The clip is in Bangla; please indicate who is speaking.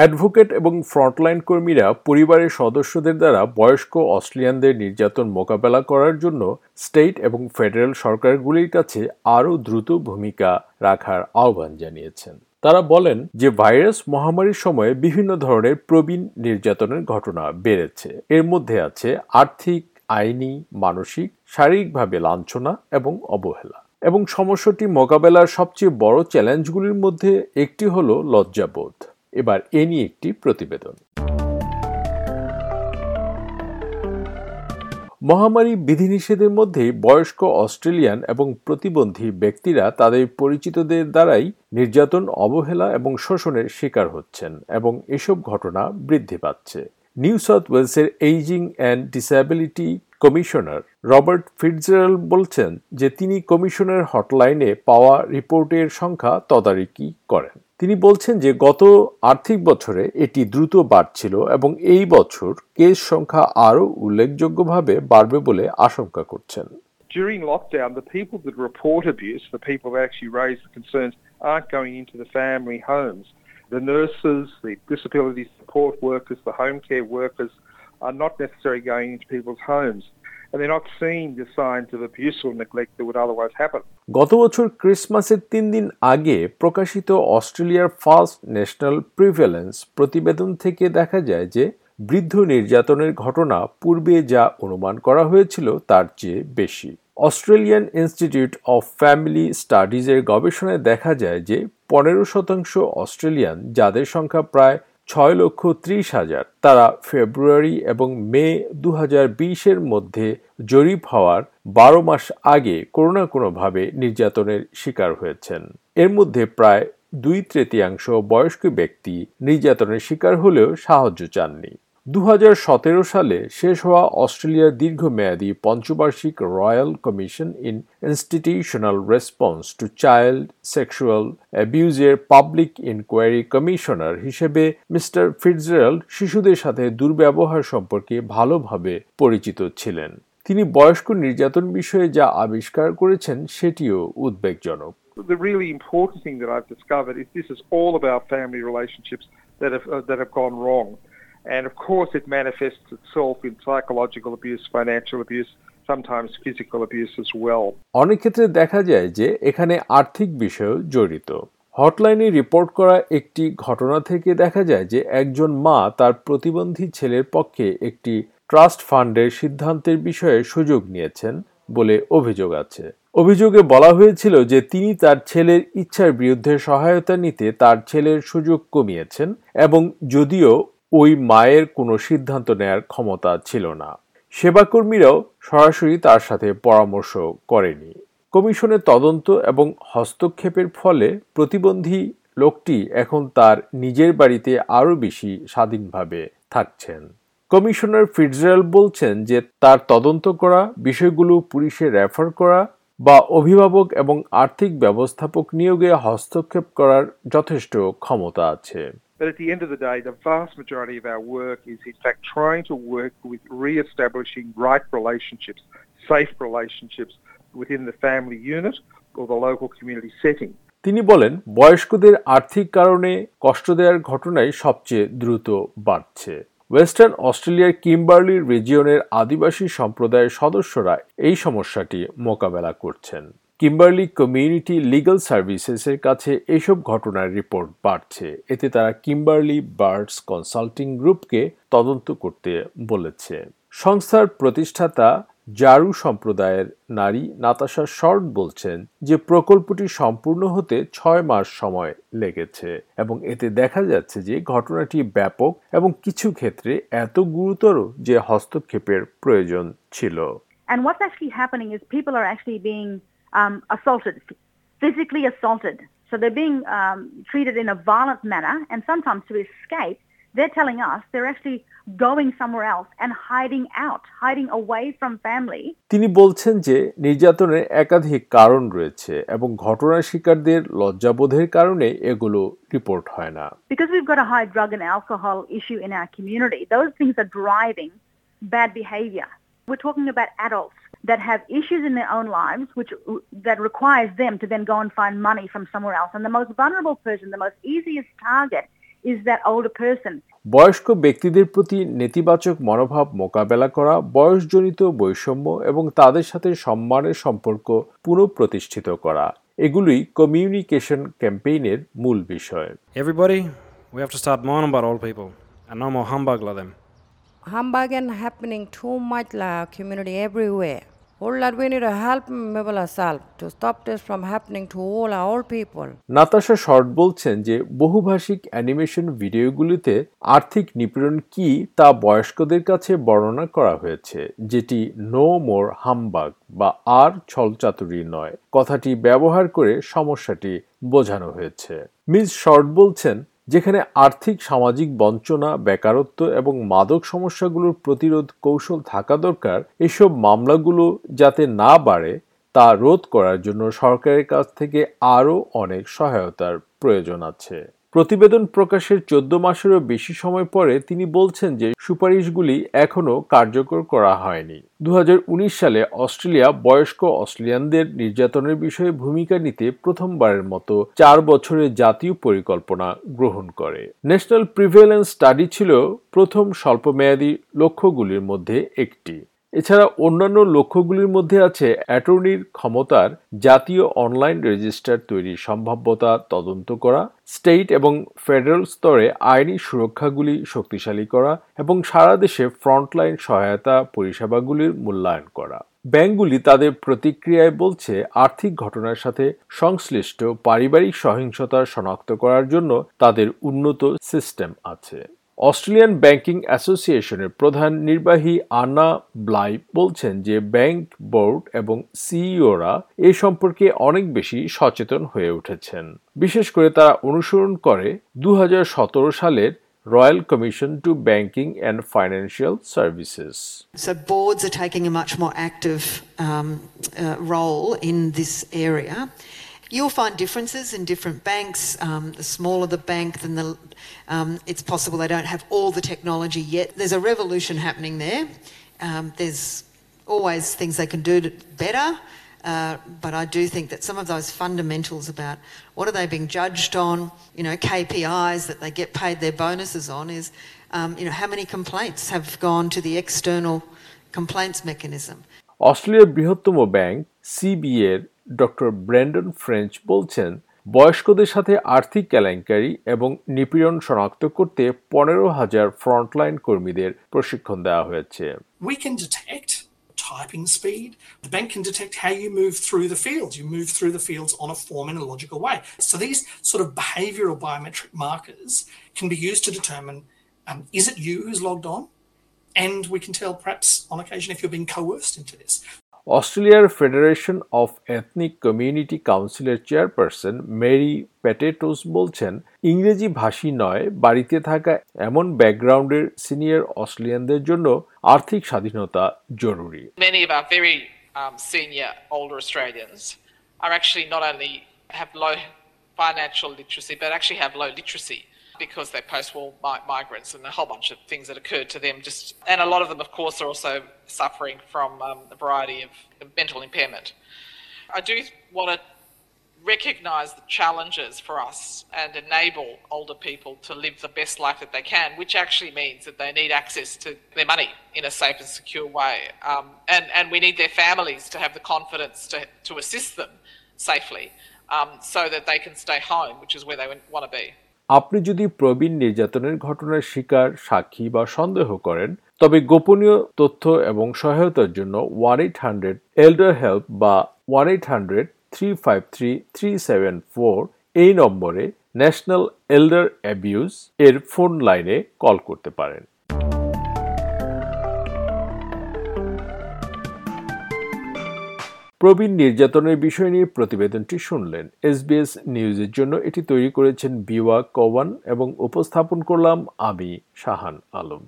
Speaker 1: অ্যাডভোকেট এবং ফ্রন্টলাইন কর্মীরা পরিবারের সদস্যদের দ্বারা বয়স্ক অস্ট্রেলিয়ানদের নির্যাতন মোকাবেলা করার জন্য স্টেট এবং ফেডারেল সরকারগুলির কাছে আরও দ্রুত ভূমিকা রাখার আহ্বান জানিয়েছেন। তারা বলেন যে ভাইরাস মহামারীর সময়ে বিভিন্ন ধরনের প্রবীণ নির্যাতনের ঘটনা বেড়েছে। এর মধ্যে আছে আর্থিক, আইনি, মানসিক, শারীরিকভাবে লাঞ্ছনা এবং অবহেলা। এবং সমস্যাটি মোকাবেলার সবচেয়ে বড় চ্যালেঞ্জগুলির মধ্যে একটি হল লজ্জাবোধ। এবার এ নিয়ে একটি প্রতিবেদন। মহামারী বিধিনিষেধের মধ্যেই বয়স্ক অস্ট্রেলিয়ান এবং প্রতিবন্ধী ব্যক্তিরা তাদের পরিচিতদের দ্বারাই নির্যাতন, অবহেলা এবং শোষণের শিকার হচ্ছেন এবং এসব ঘটনা বৃদ্ধি পাচ্ছে। নিউ সাউথ ওয়েলসের ageing and disability commissioner Robert Fitzgerald বলছেন যে তিনি কমিশনের হটলাইনে পাওয়া রিপোর্টের সংখ্যা তদারকি করেন। তিনি বলছেন যে গত আর্থিক বছরে এটি দ্রুত বাড়ছিল এবং এই বছর কেস সংখ্যা আরও উল্লেখযোগ্যভাবে বাড়বে বলে আশঙ্কা করছেন
Speaker 2: During lockdown, the people that report abuse, the people that actually raise the concerns, aren't going into the family homes. The nurses, the disability support workers, the home care workers are not necessarily going into people's homes.
Speaker 1: গত বছর ক্রিসমাসের তিন দিন আগে প্রকাশিত অস্ট্রেলিয়ার ফার্স্ট ন্যাশনাল প্রিভেলেন্স প্রতিবেদন থেকে দেখা যায় যে বৃদ্ধ নির্যাতনের ঘটনা পূর্বে যা অনুমান করা হয়েছিল তার চেয়ে বেশি। অস্ট্রেলিয়ান ইনস্টিটিউট অফ ফ্যামিলি স্টাডিজের গবেষণায় দেখা যায় যে পনেরো শতাংশ অস্ট্রেলিয়ান যাদের সংখ্যা প্রায় ছয় লক্ষ ত্রিশ হাজার। তারা ফেব্রুয়ারি এবং মে দু বিশের মধ্যে জরিপ হওয়ার বারো মাস আগে কোনো না কোনোভাবে নির্যাতনের শিকার হয়েছেন। এর মধ্যে প্রায় দুই তৃতীয়াংশ বয়স্ক ব্যক্তি নির্যাতনের শিকার হলেও সাহায্য চাননি। দু হাজার সতেরো সালে শেষ হওয়া অস্ট্রেলিয়ার দীর্ঘমেয়াদী পঞ্চবার্ষিক royal commission in institutional response to child sexual অ্যাবিউজের public inquiry commissioner হিসেবে মিস্টার ফিটজারাল্ড শিশুদের সাথে দুর্ব্যবহার সম্পর্কে ভালোভাবে পরিচিত ছিলেন তিনি বয়স্ক নির্যাতন বিষয়ে যা আবিষ্কার করেছেন সেটিও উদ্বেগজনক
Speaker 2: The really important thing that I've discovered is this is all about family relationships that have, uh, that have gone wrong. And of course, it manifests itself in psychological abuse, financial abuse, sometimes physical abuse as well.
Speaker 1: অনেক ক্ষেত্রে দেখা যায় যে এখানে আর্থিক বিষয় জড়িত হটলাইনে রিপোর্ট করা একটি ঘটনা থেকে দেখা যায় যে একজন মা তার প্রতিবন্ধী ছেলের পক্ষে একটি ট্রাস্ট ফান্ডের সিদ্ধান্তের বিষয়ে সুযোগ নিয়েছেন বলে অভিযোগ আছে অভিযোগে বলা হয়েছিল যে তিনি তার ছেলের ইচ্ছার বিরুদ্ধে সহায়তা নিতে তার ছেলের সুযোগ কমিয়েছেন এবং যদিও ওই মায়ের কোনো সিদ্ধান্ত নেয়ার ক্ষমতা ছিল না। সেবাকর্মীরাও সরাসরি তার সাথে পরামর্শ করেনি। কমিশনের তদন্ত এবং হস্তক্ষেপের ফলে প্রতিবন্ধী লোকটি এখন তার নিজের বাড়িতে আরও বেশি স্বাধীনভাবে থাকছেন। কমিশনার ফিটজারাল বলছেন যে তার তদন্ত করা, বিষয়গুলো পুলিশে রেফার করা বা অভিভাবক এবং আর্থিক ব্যবস্থাপক নিয়োগে হস্তক্ষেপ করার যথেষ্ট ক্ষমতা আছে।
Speaker 2: But at the end of the day, the vast majority of our work is in fact trying to work with re-establishing right relationships, safe relationships within the family unit or the local community setting.
Speaker 1: তিনি বলেন বয়স্কদের আর্থিক কারণে কষ্ট দেওয়ার ঘটনাই সবচেয়ে দ্রুত বাড়ছে ওয়েস্টার্ন অস্ট্রেলিয়ার কিম্বার্লি রিজিয়নের আদিবাসী সম্প্রদায়ের সদস্যরা এই সমস্যাটি মোকাবেলা করছেন কিম্বার্লি কমিউনিটি লিগাল সার্ভিসেসের কাছে এসব ঘটনার রিপোর্ট বাড়ছে। এতে তারা কিম্বার্লি বার্ডস কনসাল্টিং গ্রুপকে তদন্ত করতে বলেছে। সংস্থার প্রতিষ্ঠাতা জারু সম্প্রদায়ের নারী নাতাশা শর্ট বলছেন যে প্রকল্পটি সম্পূর্ণ হতে ছয় মাস সময় লেগেছে এবং এতে দেখা যাচ্ছে যে ঘটনাটি ব্যাপক এবং কিছু ক্ষেত্রে এত গুরুতর যে হস্তক্ষেপের প্রয়োজন ছিল।
Speaker 3: And what's actually happening is people are actually being um, assaulted, physically assaulted. So they're being um, treated in a violent manner, and sometimes to escape, they're telling us they're actually going somewhere else and hiding out, hiding away from family.
Speaker 1: তিনি বলছেন যে নির্যাতনের একাধিক কারণ রয়েছে এবং ঘটনা শিকারদের লজ্জাবোধের কারণে এগুলো রিপোর্ট হয় না
Speaker 3: Because we've got a high drug and alcohol issue in our community, those things are driving bad behavior. We're talking about adults that have issues in their own lives which that requires them to then go and find money from somewhere else. And the most vulnerable person, the most easiest target is that older person.
Speaker 1: বয়স্ক ব্যক্তিদের প্রতি নেতিবাচক মনোভাব মোকাবেলা করা বয়সজনিত বৈষম্য এবং তাদের সাথে সম্মানের সম্পর্ক পুনঃপ্রতিষ্ঠিত করা এগুলি কমিউনিকেশন ক্যাম্পেইনের মূল বিষয়
Speaker 4: Everybody, we have to start mourning about old people and no more humbug like them.
Speaker 5: Humbugging happening too much like community everywhere. That we need to help ourselves to stop this from happening to all our people.
Speaker 1: Natasha Short বলছেন যে, বহুভাষিক অ্যানিমেশন ভিডিওগুলিতে আর্থিক নিপীড়ন কি তা বয়স্কদের কাছে বর্ণনা করা হয়েছে, যেটি নো মোর হামবাগ বা আর ছলচাতুরি নয় কথাটি ব্যবহার করে সমস্যাটি বোঝানো হয়েছে মিস শর্ট বলছেন যেখানে আর্থিক, সামাজিক বঞ্চনা, বেকারত্ব এবং মাদক সমস্যাগুলোর প্রতিরোধ কৌশল থাকা দরকার, এসব মামলাগুলো যাতে না বাড়ে, তা রোধ করার জন্য সরকারের কাছ থেকে আরও অনেক সহায়তার প্রয়োজন আছে। প্রতিবেদন প্রকাশের চোদ্দ মাসেরও বেশি সময় পরে তিনি বলছেন যে সুপারিশগুলি এখনও কার্যকর করা হয়নি। দু হাজার উনিশ সালে অস্ট্রেলিয়া বয়স্ক অস্ট্রেলিয়ানদের নির্যাতনের বিষয়ে ভূমিকা নিতে প্রথমবারের মতো চার বছরের জাতীয় পরিকল্পনা গ্রহণ করে। ন্যাশনাল প্রিভেলেন্স স্টাডি ছিল প্রথম স্বল্পমেয়াদী লক্ষ্যগুলির মধ্যে একটি। এছাড়া অন্যান্য লক্ষ্যগুলির মধ্যে আছে অ্যাটর্নির ক্ষমতার জাতীয় অনলাইন রেজিস্টার তৈরির সম্ভাব্যতা, তদন্ত করা, স্টেট এবং ফেডারেল স্তরে আইনি সুরক্ষাগুলি শক্তিশালী করা এবং সারা দেশে ফ্রন্টলাইন সহায়তা পরিষেবাগুলির মূল্যায়ন করা। ব্যাংকগুলি তাদের প্রতিক্রিয়ায় বলছে আর্থিক ঘটনার সাথে সংশ্লিষ্ট পারিবারিক সহিংসতা শনাক্ত করার জন্য তাদের উন্নত সিস্টেম আছে। অস্ট্রেলিয়ান ব্যাংকিং অ্যাসোসিয়েশনের প্রধান নির্বাহী আনা ব্লাই বলছেন যে ব্যাংক বোর্ড এবং সিইওরা এ সম্পর্কে অনেক বেশি সচেতন হয়ে উঠেছেন বিশেষ করে তারা অনুসরণ করে দু হাজার সতেরো সালের Royal Commission to Banking and Financial Services.
Speaker 6: So, boards are taking a much more active um, uh, role in this area. You'll find differences in different banks. Um, the smaller the bank, then the um, it's possible they don't have all the technology yet. There's a revolution happening there. Um, there's always things they can do to better. Uh, but I do think that some of those fundamentals about what are they being judged on, you know, KPIs that they get paid their bonuses on is, um, you know, how many complaints have gone to the external complaints mechanism.
Speaker 1: অস্ট্রেলিয়ার বৃহত্তম ব্যাংক সিবিএ এর ডক্টর ব্র্যান্ডন ফ্রেঞ্চ বলছেন বয়স্কদের সাথে আর্থিক কেলেঙ্কারি এবং নিপীড়ন শনাক্ত করতে পনেরো হাজার ফ্রন্টলাইন কর্মীদের প্রশিক্ষণ দেওয়া হয়েছে
Speaker 7: We can detect typing speed. The bank can detect how you move through the fields. You move through the fields on a form in a logical way. So these sort of behavioral biometric markers can be used to determine um, is it you who's logged on? And we can tell perhaps on occasion if you're being coerced into this.
Speaker 1: অস্ট্রেলিয়ার ফেডারেশন অফ এথনিক কমিউনিটি কাউন্সিলের চেয়ারপারসন মেরি প্যাটেটোস বলছেন ইংরেজি ভাষী নয় বাড়িতে থাকা এমন ব্যাকগ্রাউন্ডের সিনিয়র অস্ট্রেলিয়ানদের জন্য আর্থিক স্বাধীনতা জরুরি
Speaker 8: um, Have low literacy, but actually have low literacy. Because they're post-war mi- migrants and a whole bunch of things that occurred to them. Just and a lot of them, of course, are also suffering from um, a variety of mental impairment. I do want to recognise the challenges for us and enable older people to live the best life that they can, which actually means that they need access to their money in a safe and secure way. Um, and, and we need their families to have the confidence to, to assist them safely um, so that they can stay home, which is where they want to be.
Speaker 1: আপনি যদি প্রবীণ নির্যাতনের ঘটনার শিকার, সাক্ষী বা সন্দেহ করেন, তবে গোপনীয় তথ্য এবং সহায়তার জন্য one eight hundred elder help বা one eight hundred three five three three seven four এই নম্বরে ন্যাশনাল এল্ডার অ্যাবিউজ এর ফোন লাইনে কল করতে পারেন। প্রবীণ নির্যাতনের বিষয় নিয়ে প্রতিবেদনটি শুনলেন। এসবিএস নিউজের জন্য এটি তৈরি করেছেন বিওয়া কওয়ান এবং উপস্থাপন করলাম আমি, শাহান আলম।